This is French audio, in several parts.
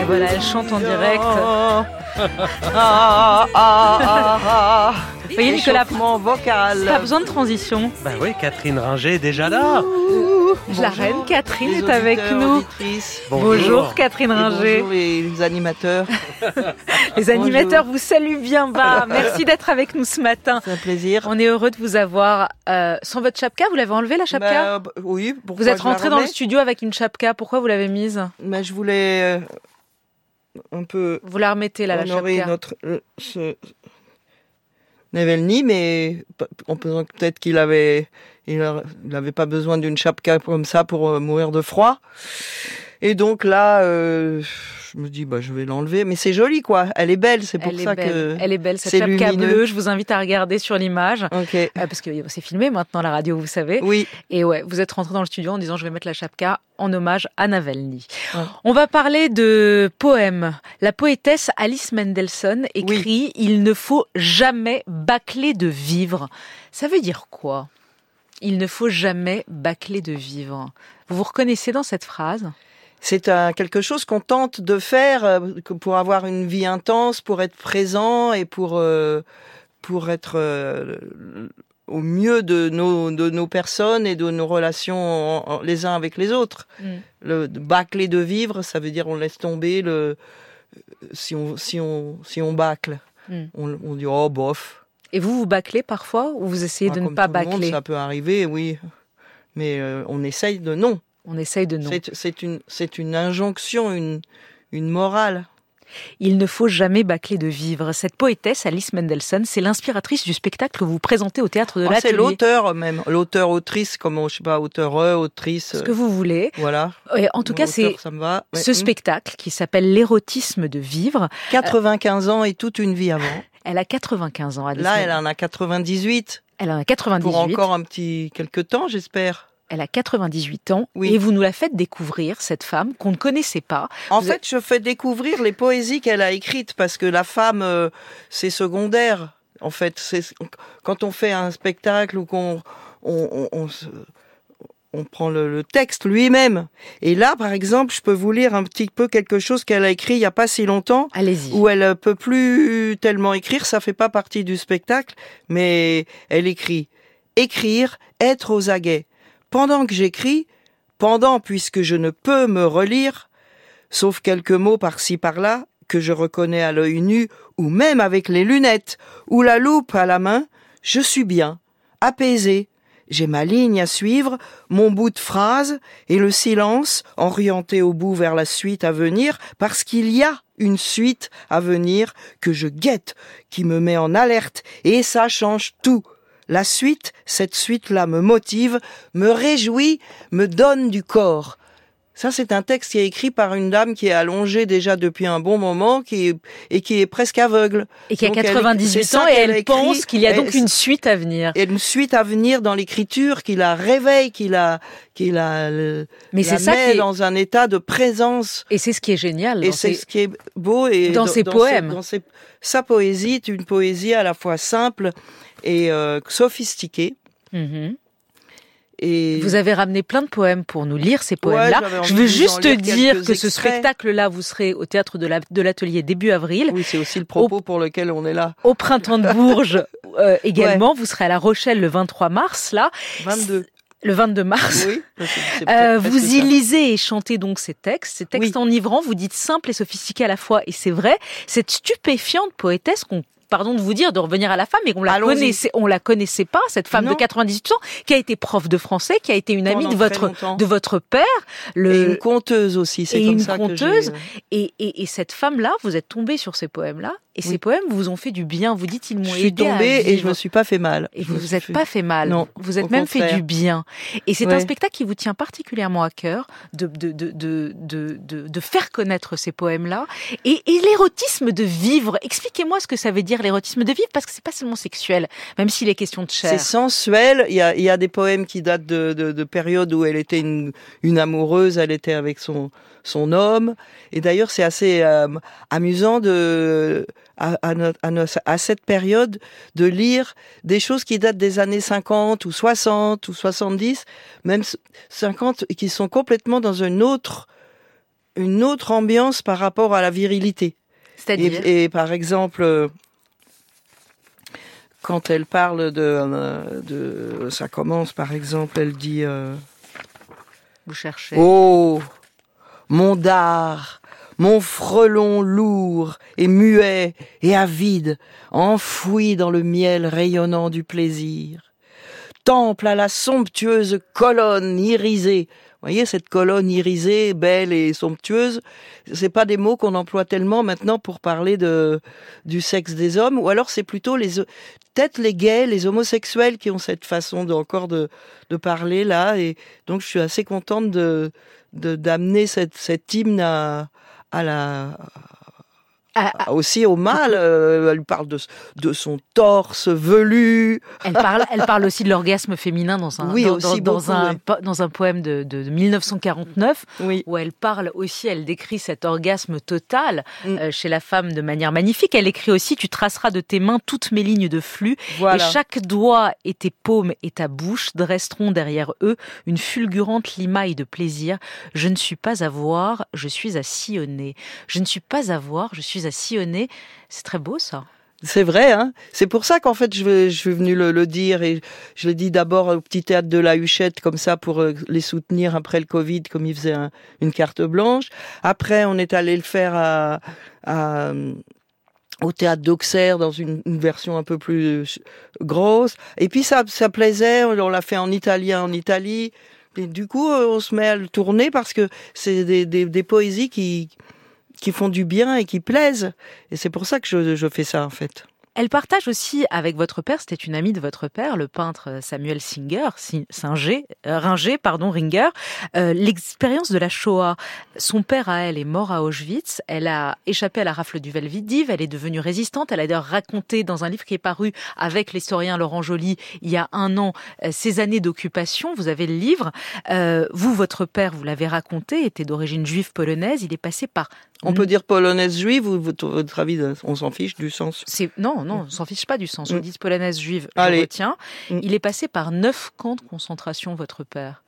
Et voilà, elle chante en direct. Ah, ah, ah, Vous voyez, Nicolas, Échauffement vocal. pas besoin de transition. Bah oui, Catherine Ringer est déjà là. La reine Catherine Les est avec nous. Bonjour, Catherine Et Ringer. Bonjour les, les animateurs. Les animateurs vous saluent bien bas. Merci d'être avec nous ce matin. C'est un plaisir. On est heureux de vous avoir euh, sans votre chapka. Vous l'avez enlevé la chapka? Bah, bah, Oui. pourquoi Vous êtes rentré dans le studio avec une chapka. Pourquoi vous l'avez mise? Bah, Je voulais euh, un peu Vous la remettez là, la chapka. notre euh, ce Nevelny, mais on peut peut-être qu'il avait il a- il avait pas besoin d'une chapka comme ça pour euh, mourir de froid. Et donc là, euh, je me dis bah je vais l'enlever, mais c'est joli quoi. Elle est belle, c'est pour Elle ça est belle. que. Elle est belle cette c'est chapka bleue. Je vous invite à regarder sur l'image. Euh, parce que c'est filmé maintenant la radio, vous savez. Oui. Et ouais, vous êtes rentré dans le studio en disant je vais mettre la chapka en hommage à Navalny. Ouais. On va parler de poèmes. La poétesse Alice Mendelssohn écrit Il ne faut jamais bâcler de vivre. Ça veut dire quoi? Il ne faut jamais bâcler de vivre. Vous vous reconnaissez dans cette phrase? C'est quelque chose qu'on tente de faire euh, pour avoir une vie intense, pour être présent et pour euh, pour être euh, au mieux de nos de nos personnes et de nos relations en- en- les uns avec les autres. Mm. Le bâcler de vivre, ça veut dire on laisse tomber le si on si on si on bâcle, Mm. on, on dit oh bof. Et vous, vous bâclez parfois ou vous essayez Ah, de ne pas monde, bâcler? ça peut arriver, oui, mais euh, on essaye de non. On essaye de non. C'est c'est une c'est une injonction, une une morale. Il ne faut jamais bâcler de vivre. Cette poétesse, Alice Mendelssohn, c'est l'inspiratrice du spectacle que vous présentez au théâtre de c'est l'Atelier. l'auteur même, l'auteur autrice, comme je sais pas, auteur autrice, Ce que vous voulez. voilà. Et en tout cas, c'est. Ouais. ce Mm. spectacle qui s'appelle L'érotisme de vivre. 95 ans et toute une vie avant. Elle a 95 ans. Alice Là, elle en a 98 elle en a 98. pour encore un petit quelques temps, j'espère. Elle a 98 ans. Oui. Et vous nous la faites découvrir, cette femme qu'on ne connaissait pas. En Vous fait, je fais découvrir les poésies qu'elle a écrites parce que la femme, euh, c'est secondaire. En fait, c'est quand on fait un spectacle ou qu'on on, on, on se- on prend le, le texte lui-même. Et là, par exemple, je peux vous lire un petit peu quelque chose qu'elle a écrit il y a pas si longtemps. Allez-y. où elle peut plus tellement écrire, ça fait pas partie du spectacle, mais elle écrit écrire, être aux aguets. Pendant que j'écris, pendant puisque je ne peux me relire, sauf quelques mots par-ci par-là que je reconnais à l'œil nu ou même avec les lunettes ou la loupe à la main, je suis bien, apaisé. J'ai ma ligne à suivre, mon bout de phrase et le silence orienté au bout vers la suite à venir parce qu'il y a une suite à venir que je guette, qui me met en alerte et ça change tout. La suite, cette suite-là me motive, me réjouit, me donne du corps. Ça, c'est un texte qui est écrit par une dame qui est allongée déjà depuis un bon moment qui est, et qui est presque aveugle. Et qui a Donc, elle- 98 c'est ça ans et elle écrit. pense qu'il y a donc Elle- une suite à venir. Et une suite à venir dans l'écriture qui la réveille, qui la, qui la, Mais la ça met est... dans un état de présence. Et c'est ce qui est génial. Et c'est ces- ce qui est beau et Dans ses poèmes. dans ses- sa poésie est une poésie à la fois simple et euh, sophistiquée. Mhm. Et Vous avez ramené plein de poèmes pour nous lire ces poèmes-là. Je veux juste dire que ce spectacle-là, vous serez au théâtre de la- de l'atelier début avril. oui, c'est aussi le propos pour lequel on est là. Au printemps de Bourges euh, également. Vous serez à La Rochelle le 23 mars, là. 22. Le 22 mars. Oui. Euh, vous y ça. lisez et chantez donc ces textes, ces textes Oui. enivrants, vous dites simples et sophistiqués à la fois, et c'est vrai, cette stupéfiante poétesse qu'on pardon de vous dire de revenir à la femme mais qu'on la connaissait on la connaissait pas cette femme de Non. 98 ans qui a été prof de français qui a été une amie de votre longtemps. de votre père Et le une conteuse aussi, c'est et comme une ça que j'ai- conteuse. Et, et, et cette femme-là, vous êtes tombée sur ces poèmes-là, et ces poèmes vous ont fait du bien. Vous dites, ils m'ont Je aidé suis à tombée et je me suis pas fait mal. Et Je vous vous suis êtes fait- pas fait mal. Non, vous êtes même fait du bien. Et c'est un spectacle qui vous tient particulièrement à cœur de, de, de, de, de, de, de faire connaître ces poèmes-là. Et, et l'érotisme de vivre. Expliquez-moi ce que ça veut dire l'érotisme de vivre, parce que c'est pas seulement sexuel, même s'il est question de chair. C'est sensuel. Il y a, il y a des poèmes qui datent de, de, de périodes où elle était une, une amoureuse, elle était avec son, son homme. Et d'ailleurs, c'est assez euh, amusant de, à, à, notre- à notre- à cette période de lire des choses qui datent des années 50 ou 60 ou 70, même 50, et qui sont complètement dans une autre une autre ambiance par rapport à la virilité. C'est-à-dire? Et, et, par exemple, euh, quand elle parle de, euh, de, ça commence par exemple, elle dit. Euh, Vous cherchez. Oh, mon dard, mon frelon lourd et muet et avide, enfoui dans le miel rayonnant du plaisir. Temple à la somptueuse colonne irisée. Vous voyez cette colonne irisée, belle et somptueuse, c'est pas des mots qu'on emploie tellement maintenant pour parler de du sexe des hommes, ou alors c'est plutôt les peut-être les gays, les homosexuels qui ont cette façon de, encore de, de parler là, et donc je suis assez contente de d'amener cette, cet hymne à, à la ah, ah, aussi au mal. Euh, elle parle de, de son torse velu. Elle parle, elle parle aussi de l'orgasme féminin dans un, oui, dans, aussi dans, beaucoup, un, oui. dans un poème de, de, de 1949 oui. où elle parle aussi, elle décrit cet orgasme total Mm. euh, chez la femme de manière magnifique. Elle écrit aussi Tu traceras de tes mains toutes mes lignes de flux Voilà. et chaque doigt et tes paumes et ta bouche dresseront derrière eux une fulgurante limaille de plaisir. Je ne suis pas à voir, je suis à sillonner. Je ne suis pas à voir, je suis à sillonner. C'est très beau ça. C'est vrai, hein. C'est pour ça qu'en fait je, je suis venu le, dire et je l'ai dit d'abord au petit théâtre de la Huchette comme ça pour euh, les soutenir après le Covid, comme ils faisaient un- une carte blanche. Après, on est allé le faire au théâtre d'Auxerre dans une, version un peu plus grosse. Et puis ça, plaisait. On l'a fait en italien en Italie. Et du coup, euh, on se met à le tourner parce que c'est des poésies qui qui font du bien et qui plaisent. Et c'est pour ça que je, je fais ça en fait. Elle partage aussi avec votre père, c'était une amie de votre père, le peintre Samuel Singer, Si- Singer, euh, Ringer, pardon, Ringer, euh, l'expérience de la Shoah. Son père à elle est mort à Auschwitz. Elle a échappé à la rafle du Velvidiv. Elle est devenue résistante. Elle a d'ailleurs raconté dans un livre qui est paru avec l'historien Laurent Joly il y a un an euh, ses années d'occupation. Vous avez le livre. Euh, vous, votre père, vous l'avez raconté, était d'origine juive polonaise. Il est passé par On peut dire polonaise juive ou votre, avis, on s'en fiche du sens? C'est non, non, on s'en fiche pas du sens. Mm. Vous dites polonaise juive, je Allez. retiens. Mm. Il est passé par neuf camps de concentration, votre père.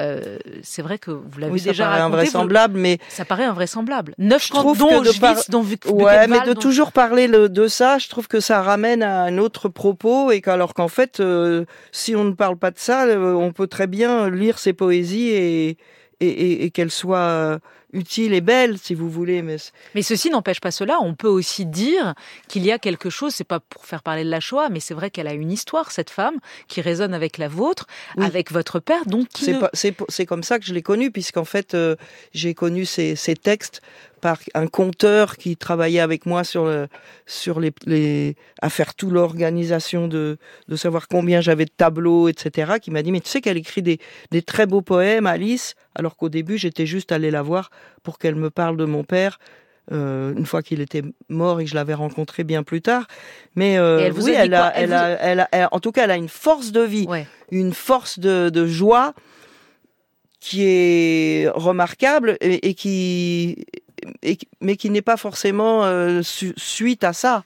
Euh, c'est vrai que vous l'avez Oui, ça déjà paraît raconté. invraisemblable, mais Ça paraît invraisemblable. Neuf Je camps, dont de par- dont ouais, mais de dont- toujours parler le- de ça, je trouve que ça ramène à un autre propos et qu'alors qu'en fait, euh, si on ne parle pas de ça, euh, on peut très bien lire ses poésies et, et, et- et qu'elles soient utiles et belles, si vous voulez. Mais Mais ceci n'empêche pas cela. On peut aussi dire qu'il y a quelque chose. C'est pas pour faire parler de la Shoah, mais c'est vrai qu'elle a une histoire, cette femme, qui résonne avec la vôtre, Oui. avec votre père. Donc, c'est ne- comme ça que je l'ai connu, puisqu'en fait, euh, j'ai connu ces, ces textes par un conteur qui travaillait avec moi sur le, sur les, les à faire tout l'organisation de de savoir combien j'avais de tableaux, etc. Qui m'a dit mais tu sais qu'elle écrit des des très beaux poèmes, Alice, alors qu'au début j'étais juste allé la voir pour qu'elle me parle de mon père. euh, une fois qu'il était mort et que je l'avais rencontré bien plus tard, mais euh, elle oui, elle a, Elle elle, vous a, elle a- elle- en tout cas, elle a une force de vie Ouais. une force de, de joie qui est remarquable et, et qui et- mais qui n'est pas forcément euh, su- suite à ça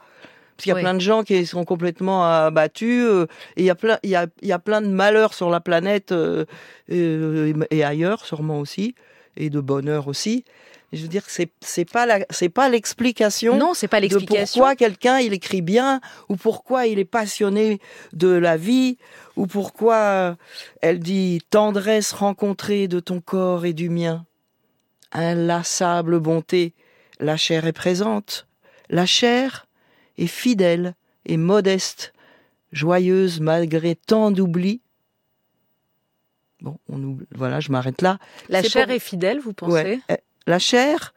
parce qu'il y a Oui. plein de gens qui sont complètement abattus euh, et il y a plein il y a, il y a plein de malheurs sur la planète euh, et ailleurs sûrement aussi et de bonheur aussi je veux dire que c'est c'est pas la c'est pas l'explication Non, c'est pas de l'explication. pourquoi quelqu'un il écrit bien ou pourquoi il est passionné de la vie ou pourquoi elle dit tendresse rencontrée de ton corps et du mien inlassable bonté la chair est présente la chair est fidèle et modeste joyeuse malgré tant d'oubli bon on oublie, voilà je m'arrête là La chair pour- est fidèle, vous pensez? Ouais. Euh, la chair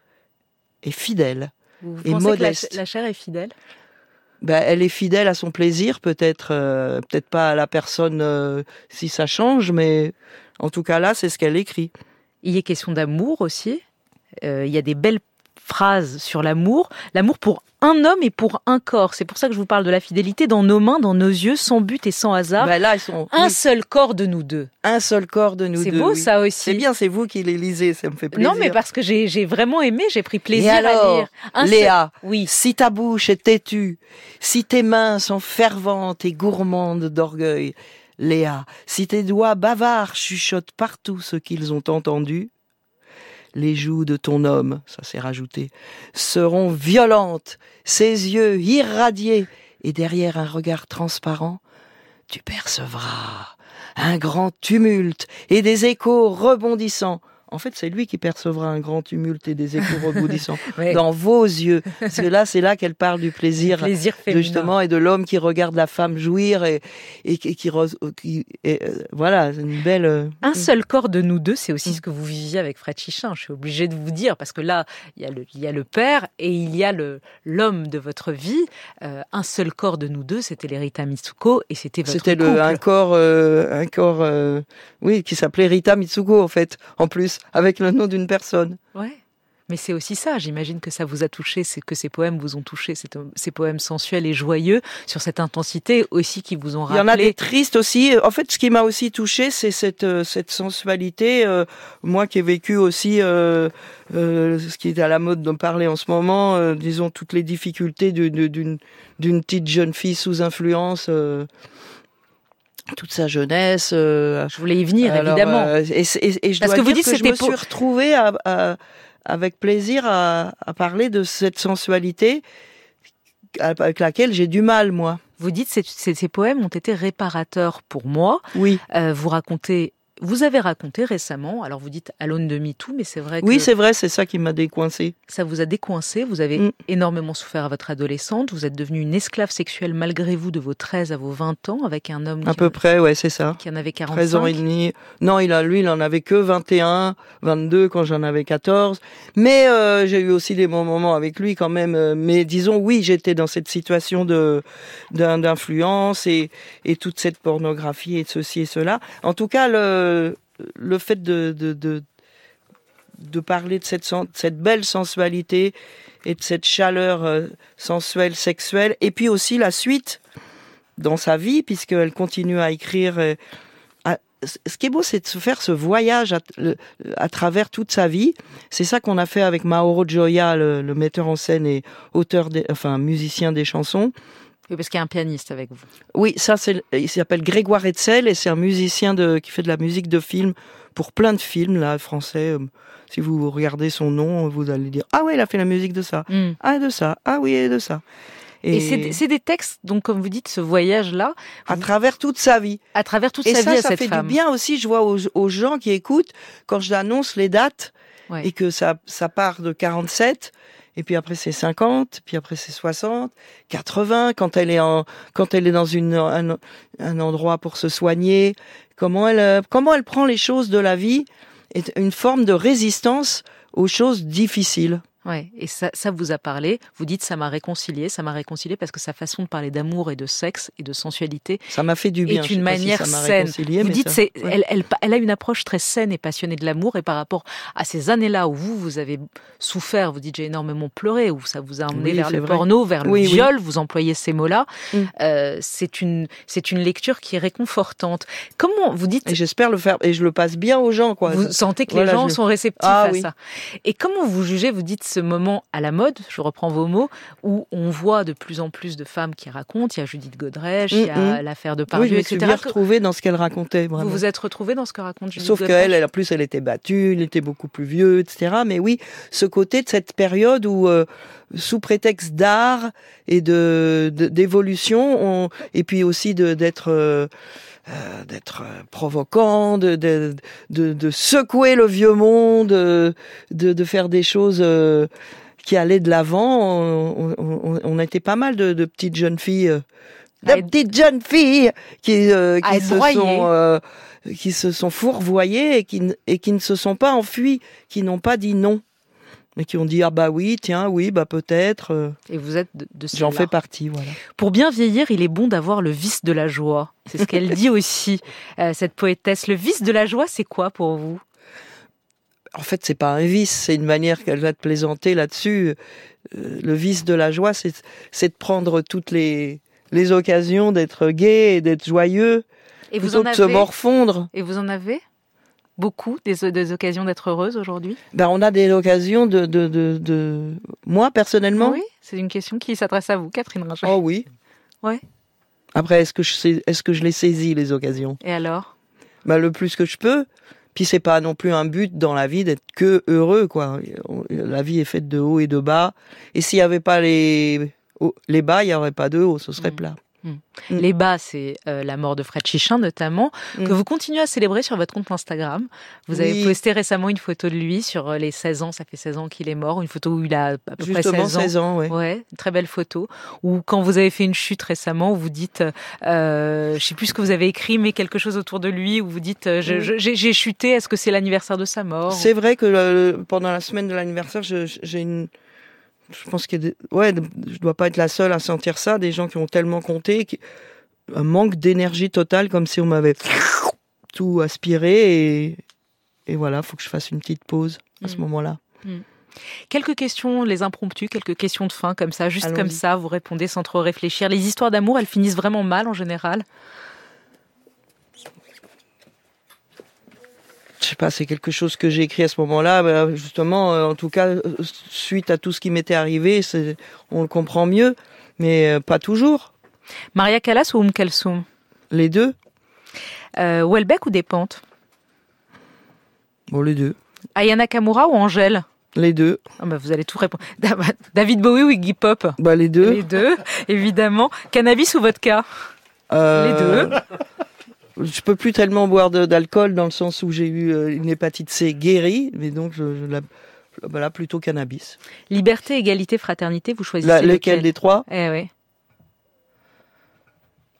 est fidèle Vous Et pensez que la, modeste. la chair est fidèle? Ben, elle est fidèle à son plaisir, peut-être, euh, peut-être pas à la personne euh, si ça change, mais en tout cas là, c'est ce qu'elle écrit. Il y a question d'amour aussi. Euh, il y a des belles phrases sur l'amour. L'amour pour un homme et pour un corps. C'est pour ça que je vous parle de la fidélité dans nos mains, dans nos yeux, sans but et sans hasard. Ben là, ils sont un oui, seul corps de nous deux. un seul corps de nous C'est deux. beau oui. ça aussi. C'est bien, c'est vous qui les lisez, ça me fait plaisir. Non, mais parce que j'ai vraiment aimé, j'ai pris plaisir Et alors, à lire. Un seul- Léa, Oui. si ta bouche est têtue, si tes mains sont ferventes et gourmandes d'orgueil, Léa, si tes doigts bavards chuchotent partout ce qu'ils ont entendu, les joues de ton homme, ça s'est rajouté, seront violentes, ses yeux irradiés, et derrière un regard transparent, tu percevras un grand tumulte et des échos rebondissants en fait, c'est lui qui percevra un grand tumulte et des échos rebondissants dans vos yeux. Que là, c'est là qu'elle parle du plaisir, justement, et de l'homme qui regarde la femme jouir et, et, qui, qui, euh, voilà, c'est une belle. Euh, un seul corps de nous deux, c'est aussi ce que vous viviez avec Fred Chichin. Je suis obligée de vous dire parce que là, il y a le, il y a le père et il y a le l'homme de votre vie. Euh, un seul corps de nous deux, c'était l'Erita Mitsuko et c'était votre C'était un corps, un corps, oui, qui s'appelait Rita Mitsuko en fait, en plus avec le nom d'une personne. Ouais. Mais c'est aussi ça, j'imagine que ça vous a touché, c'est que ces poèmes vous ont touché, ces poèmes sensuels et joyeux, sur cette intensité aussi qui vous ont rappelé. Il y en a des tristes aussi. En fait, ce qui m'a aussi touché, c'est cette, euh, cette sensualité. Euh, moi qui ai vécu aussi euh, ce qui est à la mode de parler en ce moment, disons toutes les difficultés d'une petite jeune fille sous influence toute sa jeunesse. Euh, je voulais y venir, évidemment. Euh, et, je Parce dois que vous dites que je me suis retrouvée avec plaisir à, parler de cette sensualité avec laquelle j'ai du mal, moi. Vous dites que ces, ces, poèmes ont été réparateurs pour moi. Oui. Euh, vous racontez vous avez raconté récemment, alors vous dites à l'aune de MeToo, mais c'est vrai que... Oui, c'est vrai, c'est ça qui m'a décoincé. Ça vous a décoincé, vous avez mm. énormément souffert à votre adolescente, vous êtes devenue une esclave sexuelle malgré vous de vos 13 à vos 20 ans avec un homme... À peu près, ouais, c'est ça. Qui en avait 45. 13 ans et demi. Non, il a, lui, il en avait que 21, 22 quand j'en avais 14. Mais euh, j'ai eu aussi des bons moments avec lui quand même. Euh, mais disons, oui, j'étais dans cette situation de d'influence et, et toute cette pornographie et ceci et cela. En tout cas, le le, fait de, de, parler de cette, cette belle sensualité et de cette chaleur euh, sensuelle, sexuelle, et puis aussi la suite dans sa vie, puisqu'elle continue à écrire. Euh, ce qui est beau, c'est de se faire ce voyage à, travers toute sa vie. C'est ça qu'on a fait avec Mauro Gioia, le, metteur en scène et auteur, enfin musicien des chansons. Oui, parce qu'il y a un pianiste avec vous. Oui, ça, c'est, il s'appelle Grégoire Etzel et c'est un musicien de, qui fait de la musique de film pour plein de films, là, français. Euh, si vous regardez son nom, vous allez dire Ah oui, il a fait la musique de ça. Hmm. Ah, de ça. Ah oui, et de ça. Et, c'est des textes, donc comme vous dites, ce voyage-là. À travers toute sa vie. À travers toute sa vie à ça cette fait du bien aussi, je vois aux, gens qui écoutent, quand j'annonce les dates, et que ça, ça part de 47, et puis après c'est 50, puis après c'est 60, 80 quand elle est en quand elle est dans une un, endroit pour se soigner, comment elle euh, comment elle prend les choses de la vie est une forme de résistance aux choses difficiles. Ouais, et ça, ça vous a parlé. Vous dites ça m'a réconcilié, ça m'a réconcilié parce que sa façon de parler d'amour et de sexe et de sensualité, ça m'a fait du bien. Est une manière saine. Vous dites elle, elle, elle, a une approche très saine et passionnée de l'amour et par rapport à ces années-là où vous vous avez souffert, vous dites j'ai énormément pleuré, où ça vous a emmené vers le porno, vers le viol, vous employez ces mots-là. Mm. Euh, c'est une c'est une lecture qui est réconfortante. Comment vous dites j'espère le faire et je le passe bien aux gens quoi. Vous sentez que les gens sont réceptifs ah à ça. Et comment vous jugez Vous dites ce moment à la mode, je reprends vos mots, où on voit de plus en plus de femmes qui racontent. Il y a Judith Godrèche, il y a mm, mm. l'affaire de Pardieu, oui, je me suis retrouvée dans ce qu'elle racontait. Vous vous êtes retrouvée dans ce que raconte Judith Sauf qu'elle, en plus, elle était battue, elle était beaucoup plus vieux, etc. Mais oui, ce côté de cette période où euh, sous prétexte d'art et de d'évolution, et puis aussi d'être euh, euh, d'être euh, provocant, de, de, de, secouer le vieux monde, de, de faire des choses euh, qui allaient de l'avant. On, on, on, était pas mal de, de petites jeunes filles, de petites jeunes filles qui, qui se sont qui se sont fourvoyées et qui, et qui ne se sont pas enfuies, qui n'ont pas dit non mais qui ont dit ah bah oui, tiens, oui, bah peut-être. Euh. Et vous êtes de, de J'en fais partie, voilà. Pour bien vieillir, il est bon d'avoir le vice de la joie. C'est ce qu'elle dit aussi, euh, cette poétesse. Le vice de la joie, c'est quoi pour vous? En fait, c'est pas un vice, c'est une manière qu'elle va te plaisanter là-dessus. Euh, le vice de la joie, c'est de prendre toutes les, les occasions d'être gai et d'être joyeux. Et vous en avez... de se morfondre. Et vous en avez? Beaucoup des, occasions d'être heureuse aujourd'hui ben, On a des occasions de, de, de, Moi, personnellement Oui, c'est une question qui s'adresse à vous, Catherine Ringer. Oh oui. Ouais. Après, est-ce que, je sais, est-ce que je les saisis, les occasions? Et alors? Ben, Le plus que je peux. Puis c'est pas non plus un but dans la vie d'être que heureux, quoi. La vie est faite de haut et de bas. Et s'il y avait pas les, les bas, il y aurait pas de haut, ce serait mmh. plat. Mm. Mm. Les bas, c'est euh, la mort de Fred Chichin notamment, mm. que vous continuez à célébrer sur votre compte Instagram. vous avez posté récemment une photo de lui sur euh, les 16 ans, ça fait 16 ans qu'il est mort, une photo où il a à peu près 16 ans. 16 ans ouais. ouais. une très belle photo. Ou quand vous avez fait une chute récemment, où vous dites, euh, je sais plus ce que vous avez écrit, mais quelque chose autour de lui, où vous dites, euh, j'ai chuté, est-ce que c'est l'anniversaire de sa mort? C'est vrai que pendant la semaine de l'anniversaire, j'ai une je pense que ouais, je dois pas être la seule à sentir ça. Des gens qui ont tellement compté, un manque d'énergie totale, comme si on m'avait tout aspiré. Et, et voilà, faut que je fasse une petite pause à ce mm. moment-là. Mm. Quelques questions, les impromptus, quelques questions de fin comme ça, juste comme ça, vous répondez sans trop réfléchir. Les histoires d'amour, elles finissent vraiment mal en général je sais pas, c'est quelque chose que j'ai écrit à ce moment-là. Justement, euh, en tout cas, euh, suite à tout ce qui m'était arrivé, on le comprend mieux, mais euh, pas toujours. Maria Callas ou Kalsoum? Les deux. Euh, Welbeck ou Despentes? Bon, les deux. Ayana Kamura ou Angèle? Les deux. Ah bah vous allez tout répondre. David Bowie ou Iggy Pop? Bah les deux. Les deux, évidemment. Cannabis ou vodka? Les deux je peux plus tellement boire d'alcool dans le sens où j'ai eu euh, une hépatite C guérie, mais donc je, la, voilà, plutôt cannabis. Liberté, égalité, fraternité, vous choisissez lequel, des trois? Eh oui.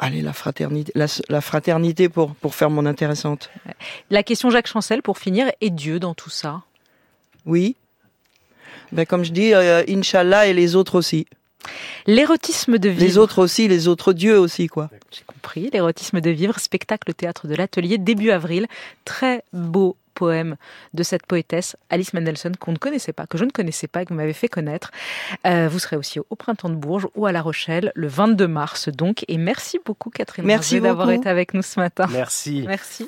Allez, la fraternité, la, fraternité pour, pour faire mon intéressante. La question Jacques Chancel pour finir, est Dieu dans tout ça? Oui. Ben, comme je dis, euh, Inch'Allah et les autres aussi. L'érotisme de vivre. Les autres aussi, les autres dieux aussi, quoi. J'ai compris. L'érotisme de vivre, spectacle théâtre de l'atelier, début avril. Très beau poème de cette poétesse Alice Mendelssohn qu'on ne connaissait pas, que je ne connaissais pas, que vous m'avez fait connaître. Euh, vous serez aussi au Printemps de Bourges ou à La Rochelle le 22 mars donc. Et merci beaucoup Catherine merci d'avoir été avec nous ce matin. Merci. Merci.